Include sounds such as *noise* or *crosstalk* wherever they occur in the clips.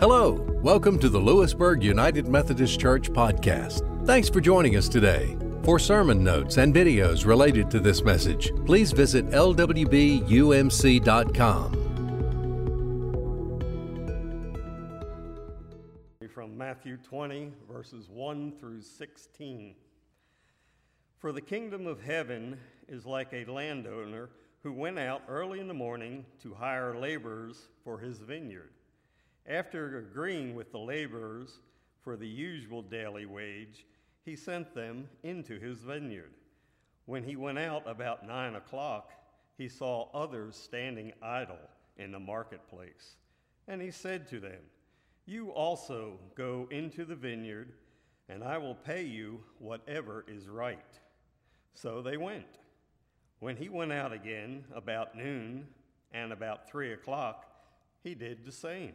Hello, welcome to the Lewisburg United Methodist Church podcast. Thanks for joining us today. For sermon notes and videos related to this message, please visit lwbumc.com. From Matthew 20, verses 1 through 16. For the kingdom of heaven is like a landowner who went out early in the morning to hire laborers for his vineyard. After agreeing with the laborers for the usual daily wage, he sent them into his vineyard. When he went out about nine o'clock, he saw others standing idle in the marketplace. And he said to them, You also go into the vineyard, and I will pay you whatever is right. So they went. When he went out again about noon and about three o'clock, he did the same.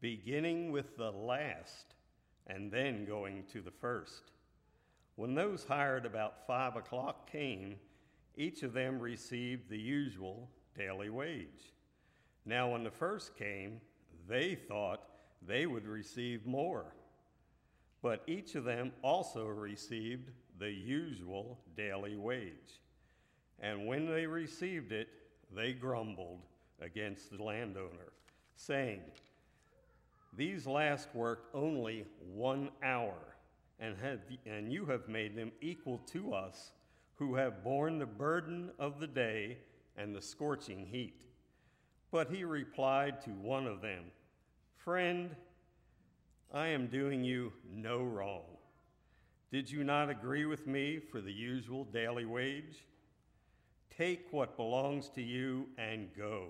beginning with the last and then going to the first. When those hired about five o'clock came, each of them received the usual daily wage. Now, when the first came, they thought they would receive more. But each of them also received the usual daily wage. And when they received it, they grumbled against the landowner, saying, these last worked only one hour, and, have, and you have made them equal to us, who have borne the burden of the day and the scorching heat. But he replied to one of them, Friend, I am doing you no wrong. Did you not agree with me for the usual daily wage? Take what belongs to you and go.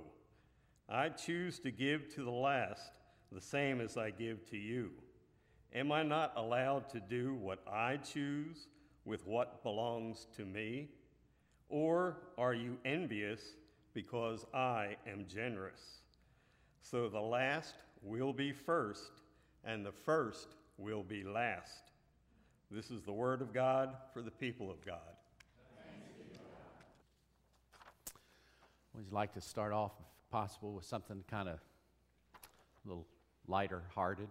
I choose to give to the last the same as I give to you. Am I not allowed to do what I choose with what belongs to me? Or are you envious because I am generous? So the last will be first, and the first will be last. This is the word of God for the people of God. Would you like to start off, if possible, with something kind of a little lighter hearted.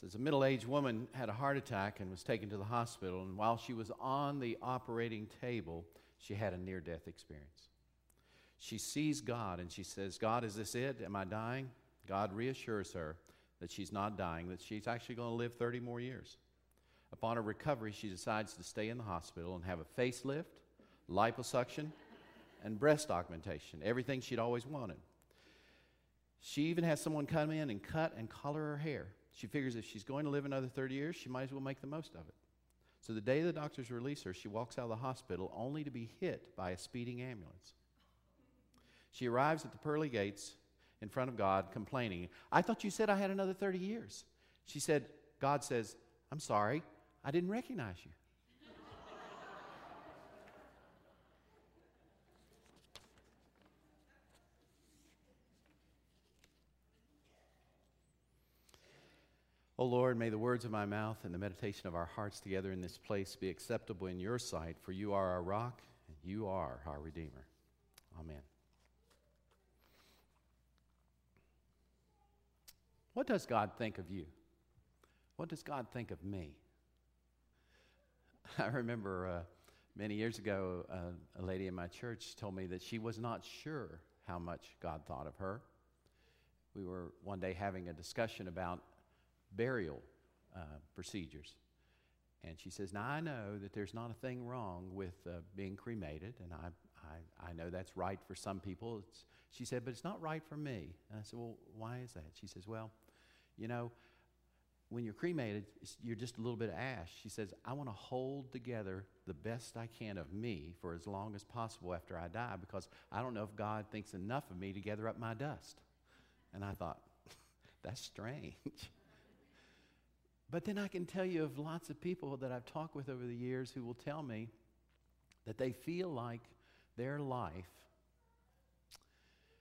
says a middle aged woman had a heart attack and was taken to the hospital, and while she was on the operating table, she had a near death experience. She sees God and she says, God, is this it? Am I dying? God reassures her that she's not dying, that she's actually going to live 30 more years. Upon her recovery, she decides to stay in the hospital and have a facelift, liposuction, and breast augmentation, everything she'd always wanted. She even has someone come in and cut and color her hair. She figures if she's going to live another 30 years, she might as well make the most of it. So the day the doctors release her, she walks out of the hospital only to be hit by a speeding ambulance. She arrives at the pearly gates in front of God complaining, I thought you said I had another 30 years. She said, God says, I'm sorry, I didn't recognize you. O oh Lord, may the words of my mouth and the meditation of our hearts together in this place be acceptable in your sight, for you are our rock and you are our Redeemer. Amen. What does God think of you? What does God think of me? *laughs* I remember uh, many years ago, uh, a lady in my church told me that she was not sure how much God thought of her. We were one day having a discussion about burial uh, procedures. And she says, Now I know that there's not a thing wrong with uh, being cremated, and I, I, I know that's right for some people. It's, she said, But it's not right for me. And I said, Well, why is that? She says, Well, you know, when you're cremated, you're just a little bit of ash. She says, I want to hold together the best I can of me for as long as possible after I die because I don't know if God thinks enough of me to gather up my dust. And I thought, *laughs* That's strange. But then I can tell you of lots of people that I've talked with over the years who will tell me that they feel like their life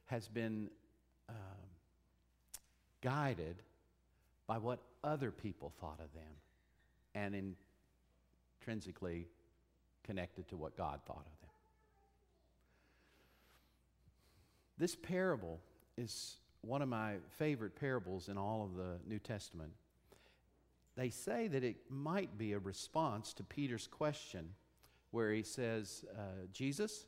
has been um, guided by what other people thought of them and intrinsically connected to what God thought of them. This parable is one of my favorite parables in all of the New Testament. They say that it might be a response to Peter's question, where he says, uh, Jesus,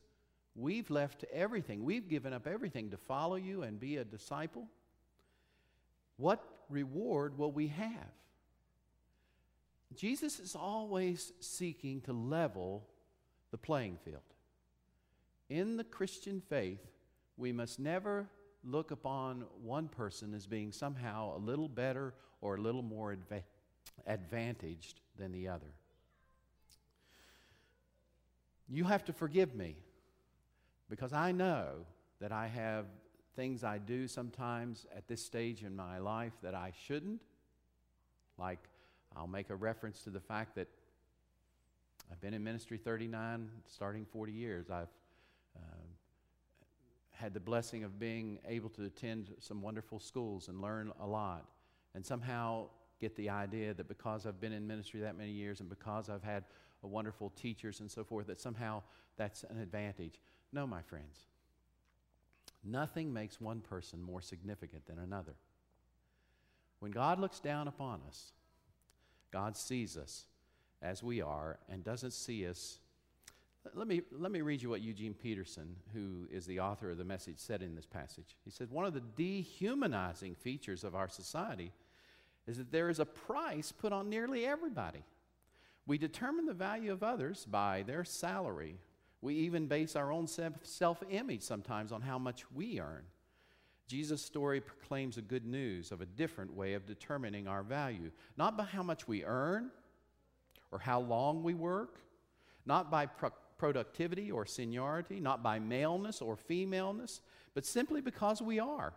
we've left everything, we've given up everything to follow you and be a disciple. What reward will we have? Jesus is always seeking to level the playing field. In the Christian faith, we must never look upon one person as being somehow a little better or a little more adva- advantaged than the other. You have to forgive me because I know that I have things I do sometimes at this stage in my life that I shouldn't. Like, I'll make a reference to the fact that I've been in ministry 39, starting 40 years. I've uh, had the blessing of being able to attend some wonderful schools and learn a lot, and somehow get the idea that because I've been in ministry that many years and because I've had wonderful teachers and so forth, that somehow that's an advantage. No, my friends. Nothing makes one person more significant than another. When God looks down upon us, God sees us as we are and doesn't see us. Let me, let me read you what Eugene Peterson, who is the author of the message, said in this passage. He said, One of the dehumanizing features of our society is that there is a price put on nearly everybody. We determine the value of others by their salary we even base our own self image sometimes on how much we earn. Jesus' story proclaims a good news of a different way of determining our value, not by how much we earn or how long we work, not by pro- productivity or seniority, not by maleness or femaleness, but simply because we are.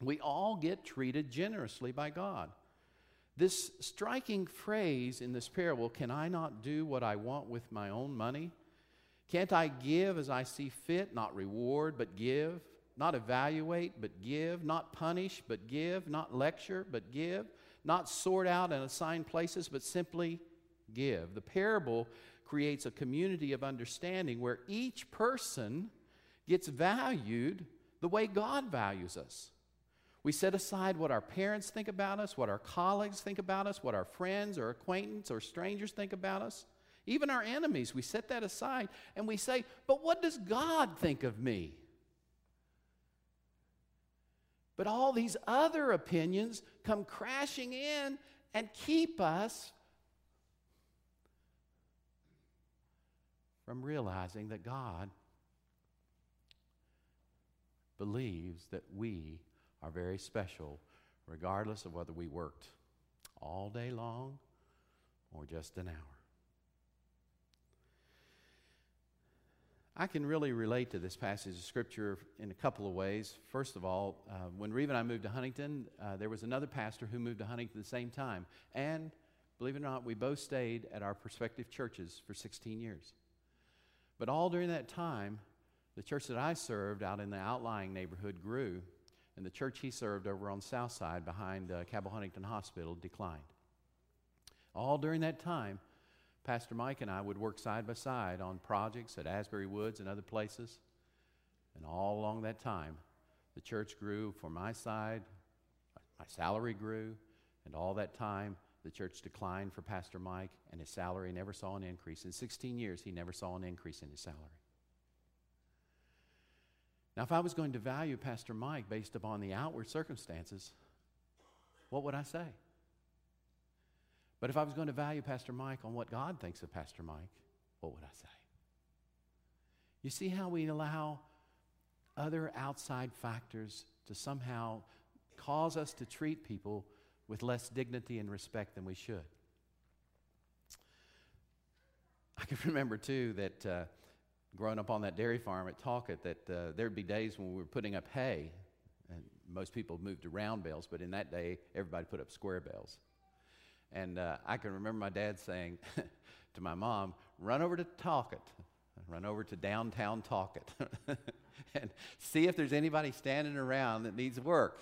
We all get treated generously by God. This striking phrase in this parable, can I not do what I want with my own money? Can't I give as I see fit, not reward, but give? Not evaluate, but give? Not punish, but give? Not lecture, but give? Not sort out and assign places, but simply give. The parable creates a community of understanding where each person gets valued the way God values us. We set aside what our parents think about us, what our colleagues think about us, what our friends or acquaintances or strangers think about us. Even our enemies, we set that aside and we say, But what does God think of me? But all these other opinions come crashing in and keep us from realizing that God believes that we are very special, regardless of whether we worked all day long or just an hour. I can really relate to this passage of Scripture in a couple of ways. First of all, uh, when Reeve and I moved to Huntington, uh, there was another pastor who moved to Huntington at the same time. And believe it or not, we both stayed at our prospective churches for 16 years. But all during that time, the church that I served out in the outlying neighborhood grew, and the church he served over on South Side behind uh, Cabell Huntington Hospital declined. All during that time, Pastor Mike and I would work side by side on projects at Asbury Woods and other places. And all along that time, the church grew for my side, my salary grew, and all that time, the church declined for Pastor Mike, and his salary never saw an increase. In 16 years, he never saw an increase in his salary. Now, if I was going to value Pastor Mike based upon the outward circumstances, what would I say? But if I was going to value Pastor Mike on what God thinks of Pastor Mike, what would I say? You see how we allow other outside factors to somehow cause us to treat people with less dignity and respect than we should. I can *laughs* remember too that uh, growing up on that dairy farm at Talcott, that uh, there'd be days when we were putting up hay, and most people moved to round bales, but in that day, everybody put up square bales. And uh, I can remember my dad saying *laughs* to my mom, run over to Talcott, run over to downtown Talcott, *laughs* and see if there's anybody standing around that needs work.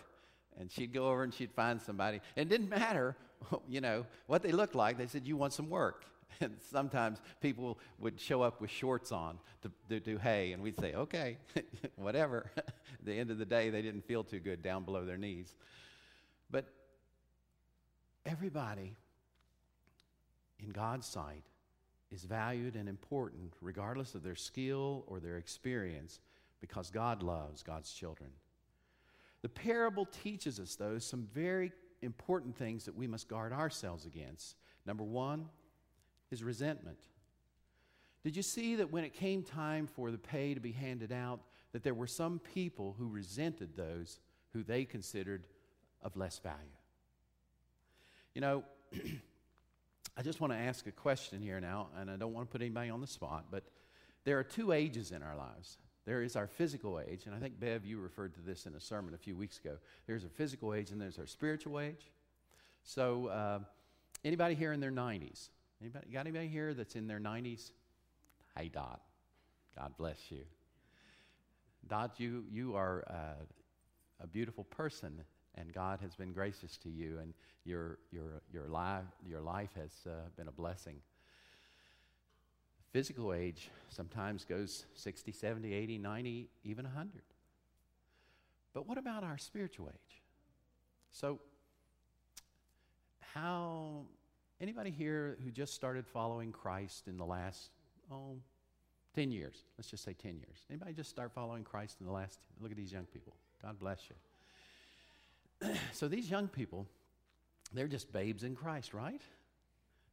And she'd go over and she'd find somebody. And it didn't matter, *laughs* you know, what they looked like. They said, you want some work. *laughs* And sometimes people would show up with shorts on to, to do hay, and we'd say, okay, *laughs* whatever. At the end of the day, they didn't feel too good down below their knees. But everybody in God's sight is valued and important regardless of their skill or their experience because God loves God's children. The parable teaches us, though, some very important things that we must guard ourselves against. Number one is resentment. Did you see that when it came time for the pay to be handed out, that there were some people who resented those who they considered of less value? You know, *clears throat* I just want to ask a question here now, and I don't want to put anybody on the spot, but there are two ages in our lives. There is our physical age, and I think, Bev, you referred to this in a sermon a few weeks ago. There's our physical age, and there's our spiritual age. So, uh, anybody here in their 90s? Anybody, got anybody here that's in their 90s? Hey, Dot. God bless you. Dot, you, you are uh, a beautiful person, and God has been gracious to you, and your, your, your, life, your life has uh, been a blessing. Physical age sometimes goes 60, 70, 80, 90, even 100. But what about our spiritual age? So, how, anybody here who just started following Christ in the last, oh, 10 years? Let's just say 10 years. Anybody just start following Christ in the last, look at these young people. God bless you. *clears throat* so, these young people, they're just babes in Christ, right?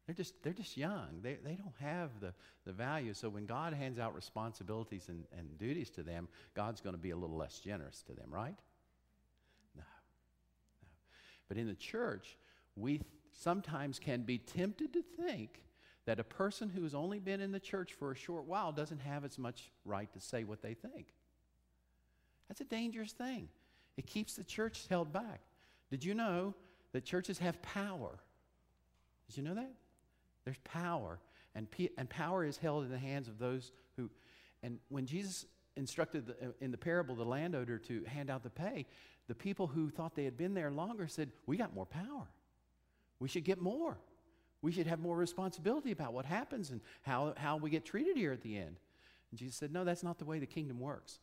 They're just, they're just young. They, they don't have the, the value. So when God hands out responsibilities and, and duties to them, God's going to be a little less generous to them, right? No. no. But in the church, we sometimes can be tempted to think that a person who has only been in the church for a short while doesn't have as much right to say what they think. That's a dangerous thing. It keeps the church held back. Did you know that churches have power? Did you know that? There's power, and, and power is held in the hands of those who. And when Jesus instructed the, uh, in the parable the landowner to hand out the pay, the people who thought they had been there longer said, We got more power. We should get more. We should have more responsibility about what happens and how, how we get treated here at the end. And Jesus said, No, that's not the way the kingdom works.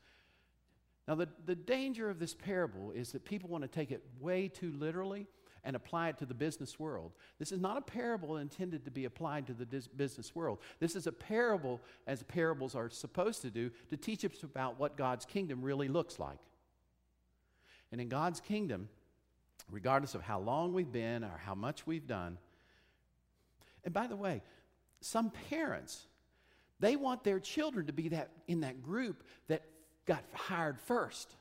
Now, the, the danger of this parable is that people want to take it way too literally and apply it to the business world. This is not a parable intended to be applied to the dis- business world. This is a parable, as parables are supposed to do, to teach us about what God's kingdom really looks like. And in God's kingdom, regardless of how long we've been or how much we've done, and by the way, some parents, they want their children to be that in that group that got hired first.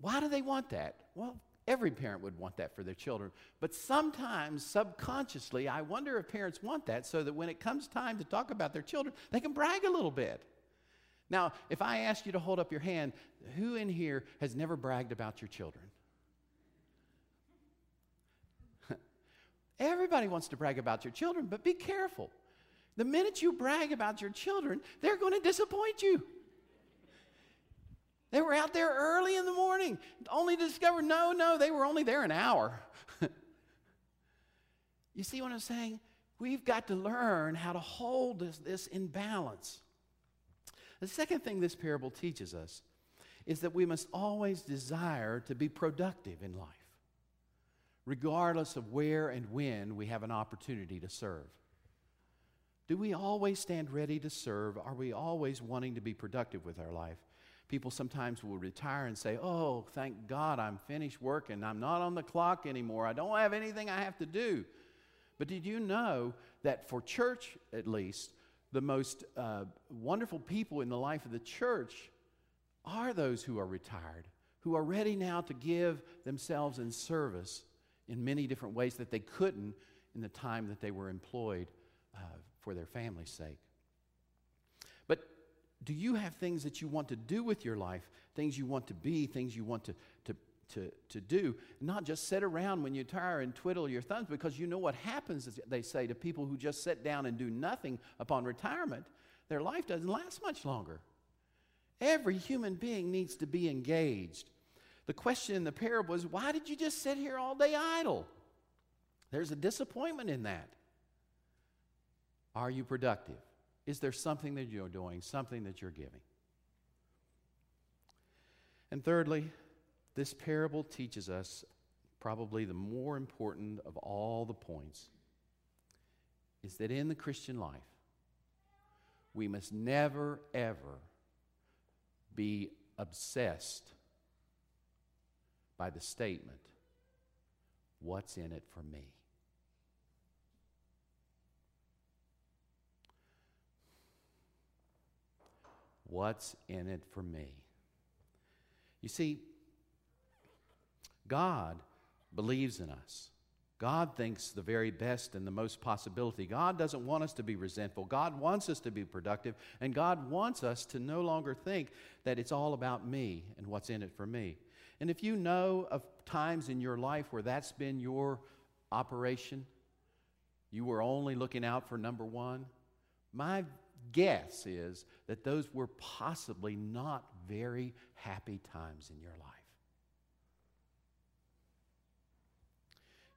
Why do they want that? Well, Every parent would want that for their children. But sometimes, subconsciously, I wonder if parents want that so that when it comes time to talk about their children, they can brag a little bit. Now, if I ask you to hold up your hand, who in here has never bragged about your children? *laughs* Everybody wants to brag about your children, but be careful. The minute you brag about your children, they're going to disappoint you. They were out there early in the morning, only to discover no, no, they were only there an hour. *laughs* you see what I'm saying? We've got to learn how to hold this, this in balance. The second thing this parable teaches us is that we must always desire to be productive in life, regardless of where and when we have an opportunity to serve. Do we always stand ready to serve? Are we always wanting to be productive with our life? People sometimes will retire and say, Oh, thank God I'm finished working. I'm not on the clock anymore. I don't have anything I have to do. But did you know that for church, at least, the most uh, wonderful people in the life of the church are those who are retired, who are ready now to give themselves in service in many different ways that they couldn't in the time that they were employed uh, for their family's sake. Do you have things that you want to do with your life, things you want to be, things you want to, to, to, to do? Not just sit around when you're tired and twiddle your thumbs, because you know what happens, they say, to people who just sit down and do nothing upon retirement. Their life doesn't last much longer. Every human being needs to be engaged. The question in the parable is why did you just sit here all day idle? There's a disappointment in that. Are you productive? Is there something that you're doing, something that you're giving? And thirdly, this parable teaches us probably the more important of all the points is that in the Christian life, we must never, ever be obsessed by the statement, What's in it for me? What's in it for me? You see, God believes in us. God thinks the very best and the most possibility. God doesn't want us to be resentful. God wants us to be productive. And God wants us to no longer think that it's all about me and what's in it for me. And if you know of times in your life where that's been your operation, you were only looking out for number one, my guess is that those were possibly not very happy times in your life.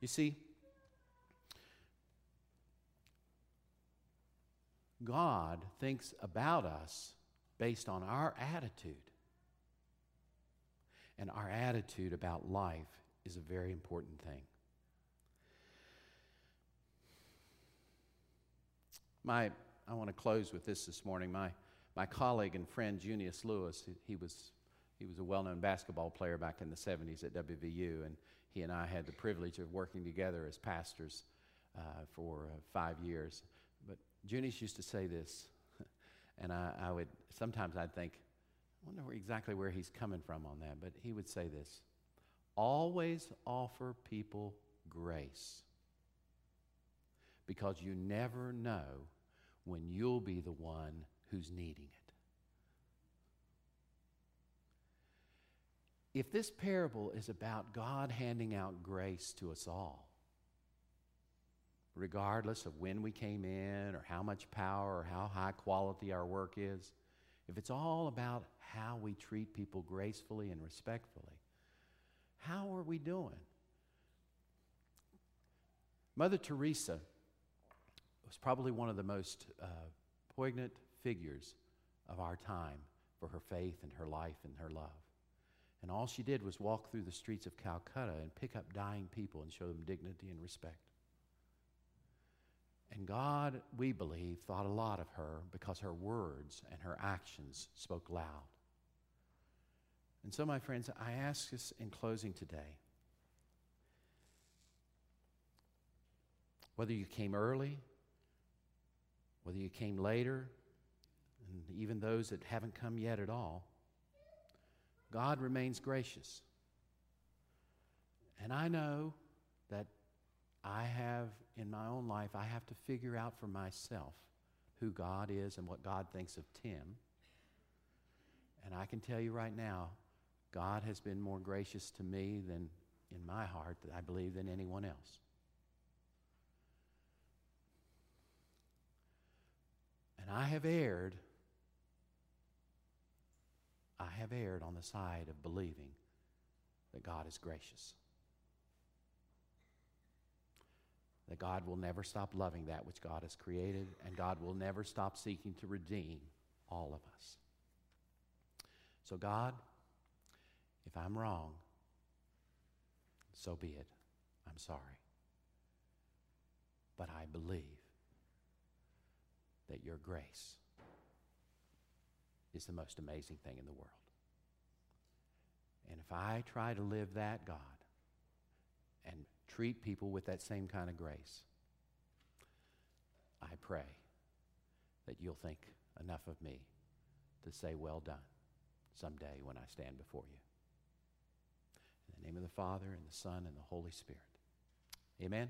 You see, God thinks about us based on our attitude. And our attitude about life is a very important thing. My I want to close with this this morning. My, my colleague and friend, Junius Lewis, he was, he was a well known basketball player back in the 70s at WVU, and he and I had the privilege of working together as pastors uh, for uh, five years. But Junius used to say this, *laughs* and I, I would sometimes I'd think, I wonder where, exactly where he's coming from on that. But he would say this always offer people grace because you never know when you'll be the one who's needing it. If this parable is about God handing out grace to us all, regardless of when we came in or how much power or how high quality our work is, if it's all about how we treat people gracefully and respectfully, how are we doing? Mother Teresa was probably one of the most uh, poignant figures of our time for her faith and her life and her love. And all she did was walk through the streets of Calcutta and pick up dying people and show them dignity and respect. And God, we believe, thought a lot of her because her words and her actions spoke loud. And so, my friends, I ask us in closing today whether you came early whether you came later, and even those that haven't come yet at all, God remains gracious. And I know that I have, in my own life, I have to figure out for myself who God is and what God thinks of Tim. And I can tell you right now, God has been more gracious to me than in my heart, I believe, than anyone else. And I have erred. I have erred on the side of believing that God is gracious. That God will never stop loving that which God has created, and God will never stop seeking to redeem all of us. So, God, if I'm wrong, so be it. I'm sorry. But I believe that your grace is the most amazing thing in the world. And if I try to live that God and treat people with that same kind of grace, I pray that you'll think enough of me to say, Well done, someday when I stand before you. In the name of the Father, and the Son, and the Holy Spirit. Amen.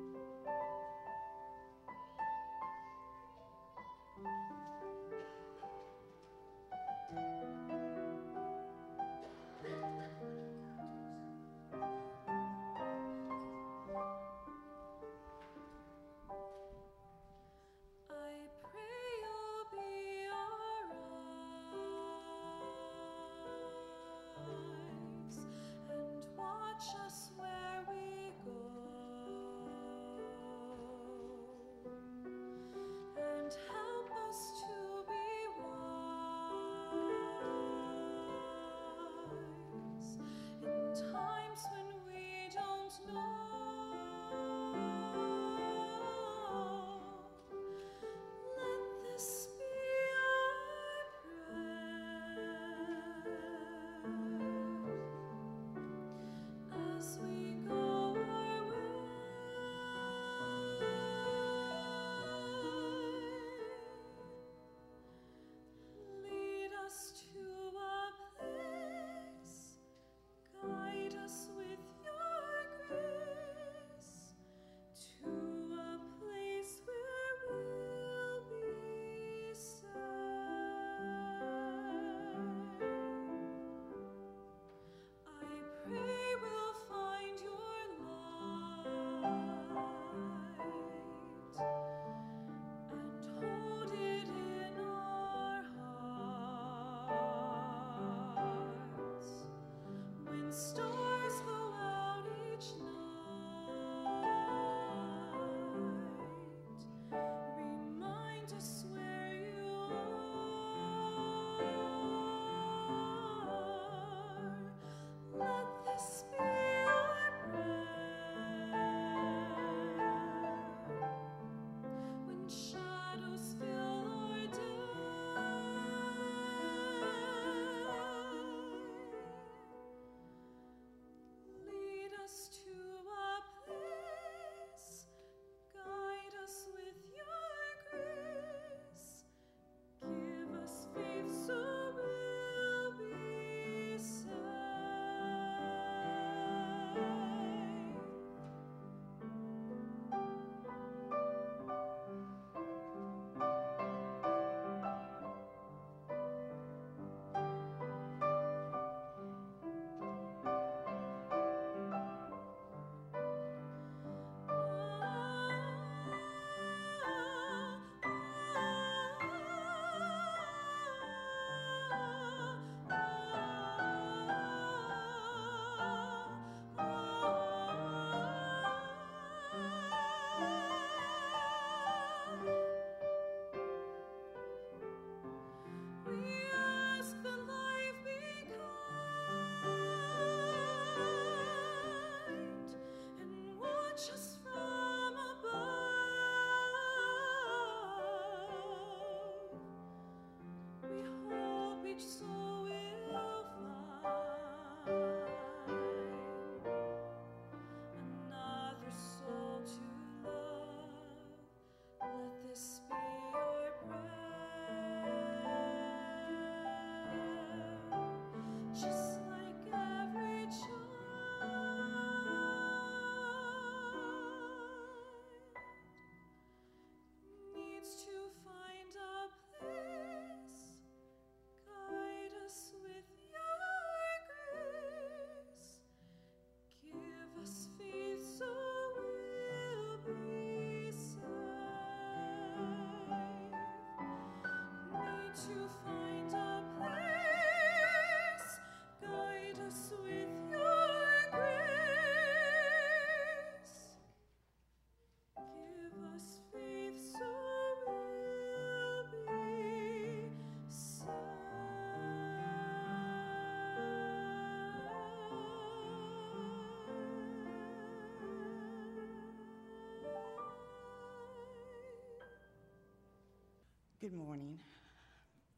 Good morning.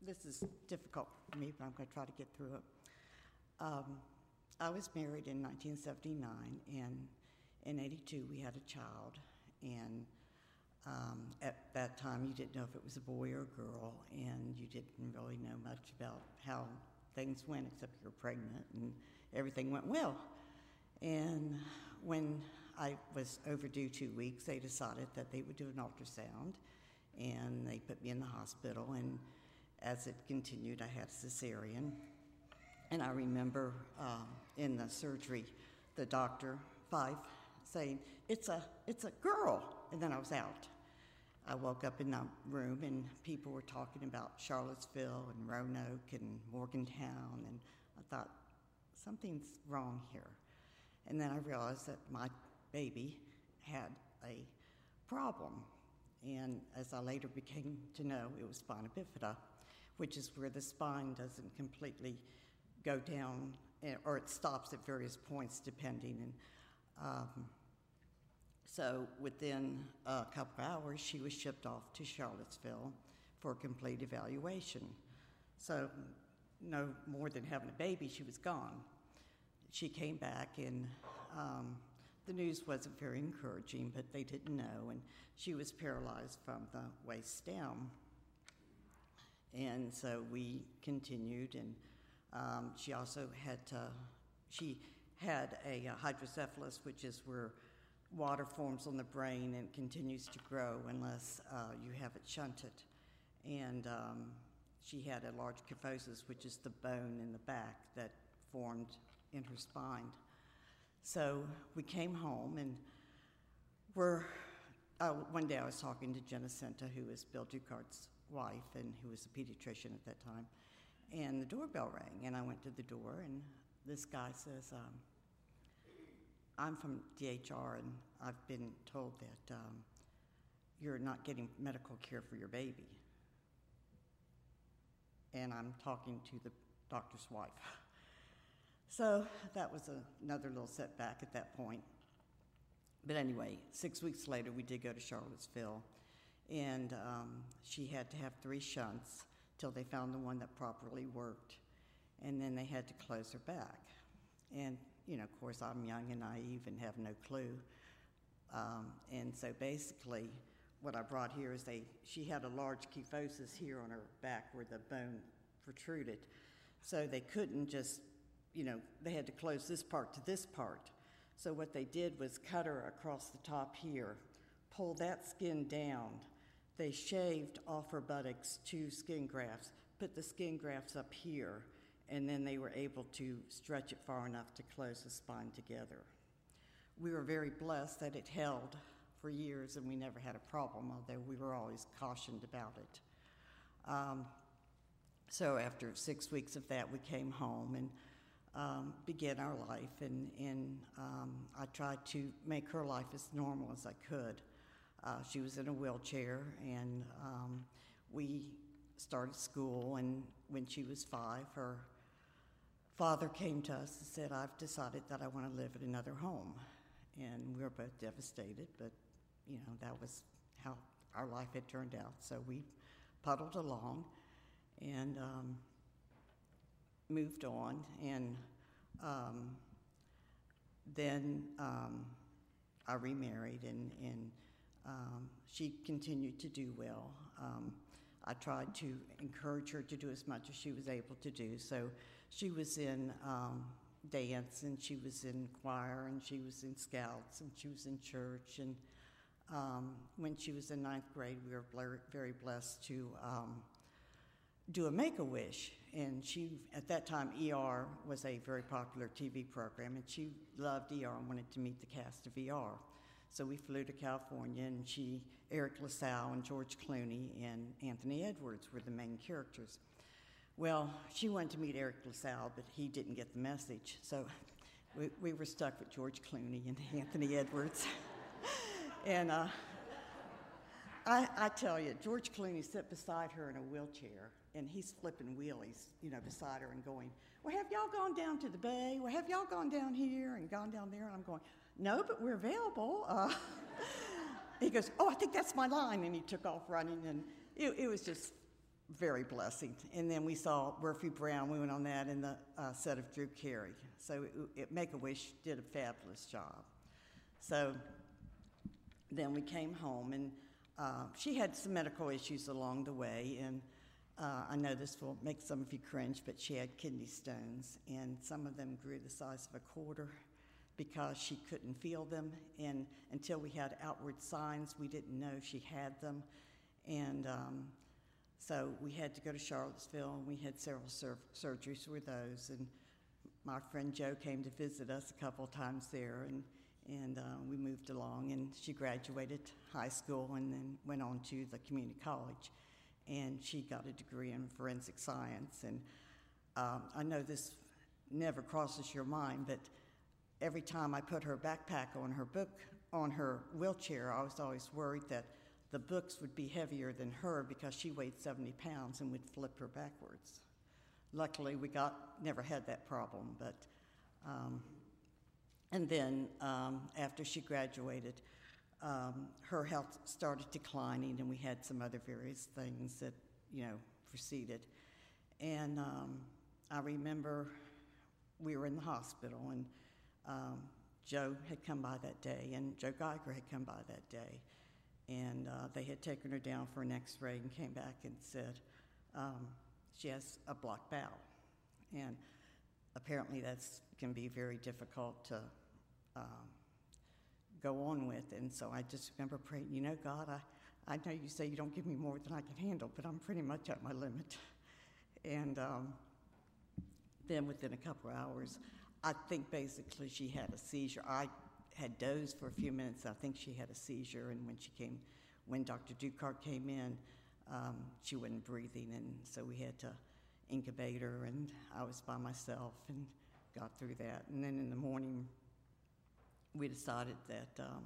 This is difficult for me, but I'm going to try to get through it. Um, I was married in 1979, and in 82 we had a child, and um, at that time you didn't know if it was a boy or a girl, and you didn't really know much about how things went except you were pregnant, and everything went well. And when I was overdue two weeks, they decided that they would do an ultrasound, and they put me in the hospital. And as it continued, I had cesarean. And I remember um, in the surgery, the doctor, Fife, saying, "It's a, it's a girl," and then I was out. I woke up in the room and people were talking about Charlottesville and Roanoke and Morgantown, and I thought, something's wrong here. And then I realized that my baby had a problem. And as I later became to know, it was spina bifida, which is where the spine doesn't completely go down, eh, or it stops at various points depending. And um, so within a couple hours, she was shipped off to Charlottesville for complete evaluation. So, no more than having a baby, she was gone. She came back, and um, the news wasn't very encouraging, but they didn't know, and she was paralyzed from the waist down. And so we continued, and um, she also had to, she had a, a hydrocephalus, which is where water forms on the brain and continues to grow unless uh, you have it shunted. And um, she had a large kyphosis, which is the bone in the back that formed in her spine. So we came home and we're, uh, one day I was talking to Jenna Senta, who is Bill Duchart's wife and who was a pediatrician at that time. And the doorbell rang, and I went to the door, and this guy says, um, I'm from DHR, and I've been told that um, you're not getting medical care for your baby. And I'm talking to the doctor's wife. So that was a, another little setback at that point. But anyway, six weeks later, we did go to Charlottesville, and um, she had to have three shunts till they found the one that properly worked, and then they had to close her back. And you know, of course, I'm young and naive and have no clue. Um, and so basically, what I brought here is they, she had a large kyphosis here on her back where the bone protruded. So they couldn't just, you know, they had to close this part to this part. So what they did was cut her across the top here, pull that skin down. They shaved off her buttocks two skin grafts, put the skin grafts up here, and then they were able to stretch it far enough to close the spine together. We were very blessed that it held for years and we never had a problem, although we were always cautioned about it. Um, so after six weeks of that, we came home and um, began our life, and, and um, I tried to make her life as normal as I could. Uh, she was in a wheelchair, and um, we started school, and when she was five, her father came to us and said, I've decided that I want to live at another home. And we were both devastated, but you know, that was how our life had turned out. So we puddled along and um, moved on. And um, then um, I remarried, and, and um, she continued to do well. Um, I tried to encourage her to do as much as she was able to do. So she was in um, dance and she was in choir and she was in scouts and she was in church. And um, when she was in ninth grade, we were very blessed to do a Make a Wish. And she, at that time, ER was a very popular TV program, and she loved ER and wanted to meet the cast of ER. So we flew to California, and she, Eriq La Salle, and George Clooney, and Anthony Edwards were the main characters. Well, she wanted to meet Eriq La Salle, but he didn't get the message. So we, we were stuck with George Clooney and *laughs* Anthony Edwards. and uh, I, I tell you, George Clooney sat beside her in a wheelchair, and he's flipping wheelies, you know, beside her and going, Well, have y'all gone down to the bay? Well, have y'all gone down here and gone down there? And I'm going, No, but we're available. Uh, *laughs* he goes, Oh, I think that's my line. And he took off running, and it, it was just very blessing. And then we saw Murphy Brown. We went on that in the uh, set of Drew Carey. So it, it, Make a Wish did a fabulous job. So then we came home, and uh, she had some medical issues along the way. And uh, I know this will make some of you cringe, but she had kidney stones, and some of them grew the size of a quarter. because she couldn't feel them. And until we had outward signs, we didn't know she had them. And um, so we had to go to Charlottesville, and we had several sur- surgeries for those. And my friend Joe came to visit us a couple times there, and, and uh, we moved along. And she graduated high school and then went on to the community college. And she got a degree in forensic science. And um, I know this never crosses your mind, but every time I put her backpack on her book, on her wheelchair, I was always worried that the books would be heavier than her because she weighed 70 pounds and would flip her backwards. Luckily, we got never had that problem, but um, and then um, after she graduated, um, her health started declining, and we had some other various things that you know proceeded. And um, I remember we were in the hospital, and um, Joe had come by that day, and Joe Geiger had come by that day, and uh, they had taken her down for an X-ray and came back and said um, she has a blocked bowel, and apparently that's can be very difficult to um, go on with. And so I just remember praying, you know, God, I, I know you say you don't give me more than I can handle, but I'm pretty much at my limit. And um, then within a couple of hours, I think basically she had a seizure. I had dozed for a few minutes. I think she had a seizure, and when she came, when Dr. Dukart came in, um, she wasn't breathing, and so we had to incubate her, and I was by myself and got through that. And then in the morning, we decided that um,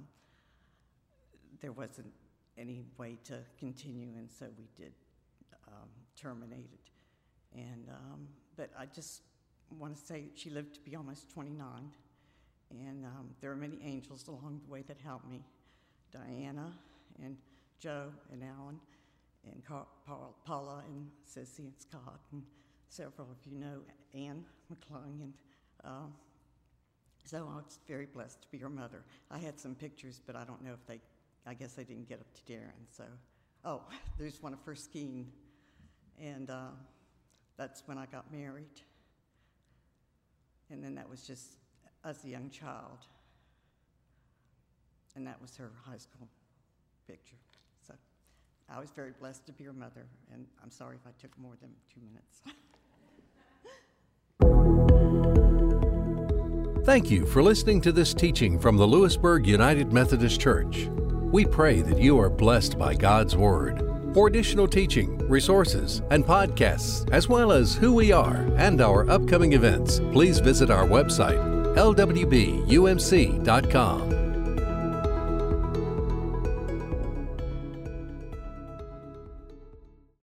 there wasn't any way to continue, and so we did um, terminate it. And um, but I just want to say she lived to be almost 29, and um, there are many angels along the way that helped me Diana and Joe and Alan and Paula and Sissy and Scott, and several of you know Anne McClung. And um, so I was very blessed to be her mother. I had some pictures, but I don't know if they, I guess they didn't get up to Darren. So, oh, *laughs* there's one of her skiing. And uh, that's when I got married. And then that was just as a young child. And that was her high school picture. So I was very blessed to be her mother, and I'm sorry if I took more than two minutes. *laughs* Thank you for listening to this teaching from the Lewisburg United Methodist Church. We pray that you are blessed by God's Word. For additional teaching, resources, and podcasts, as well as who we are and our upcoming events, please visit our website, lwbumc.com.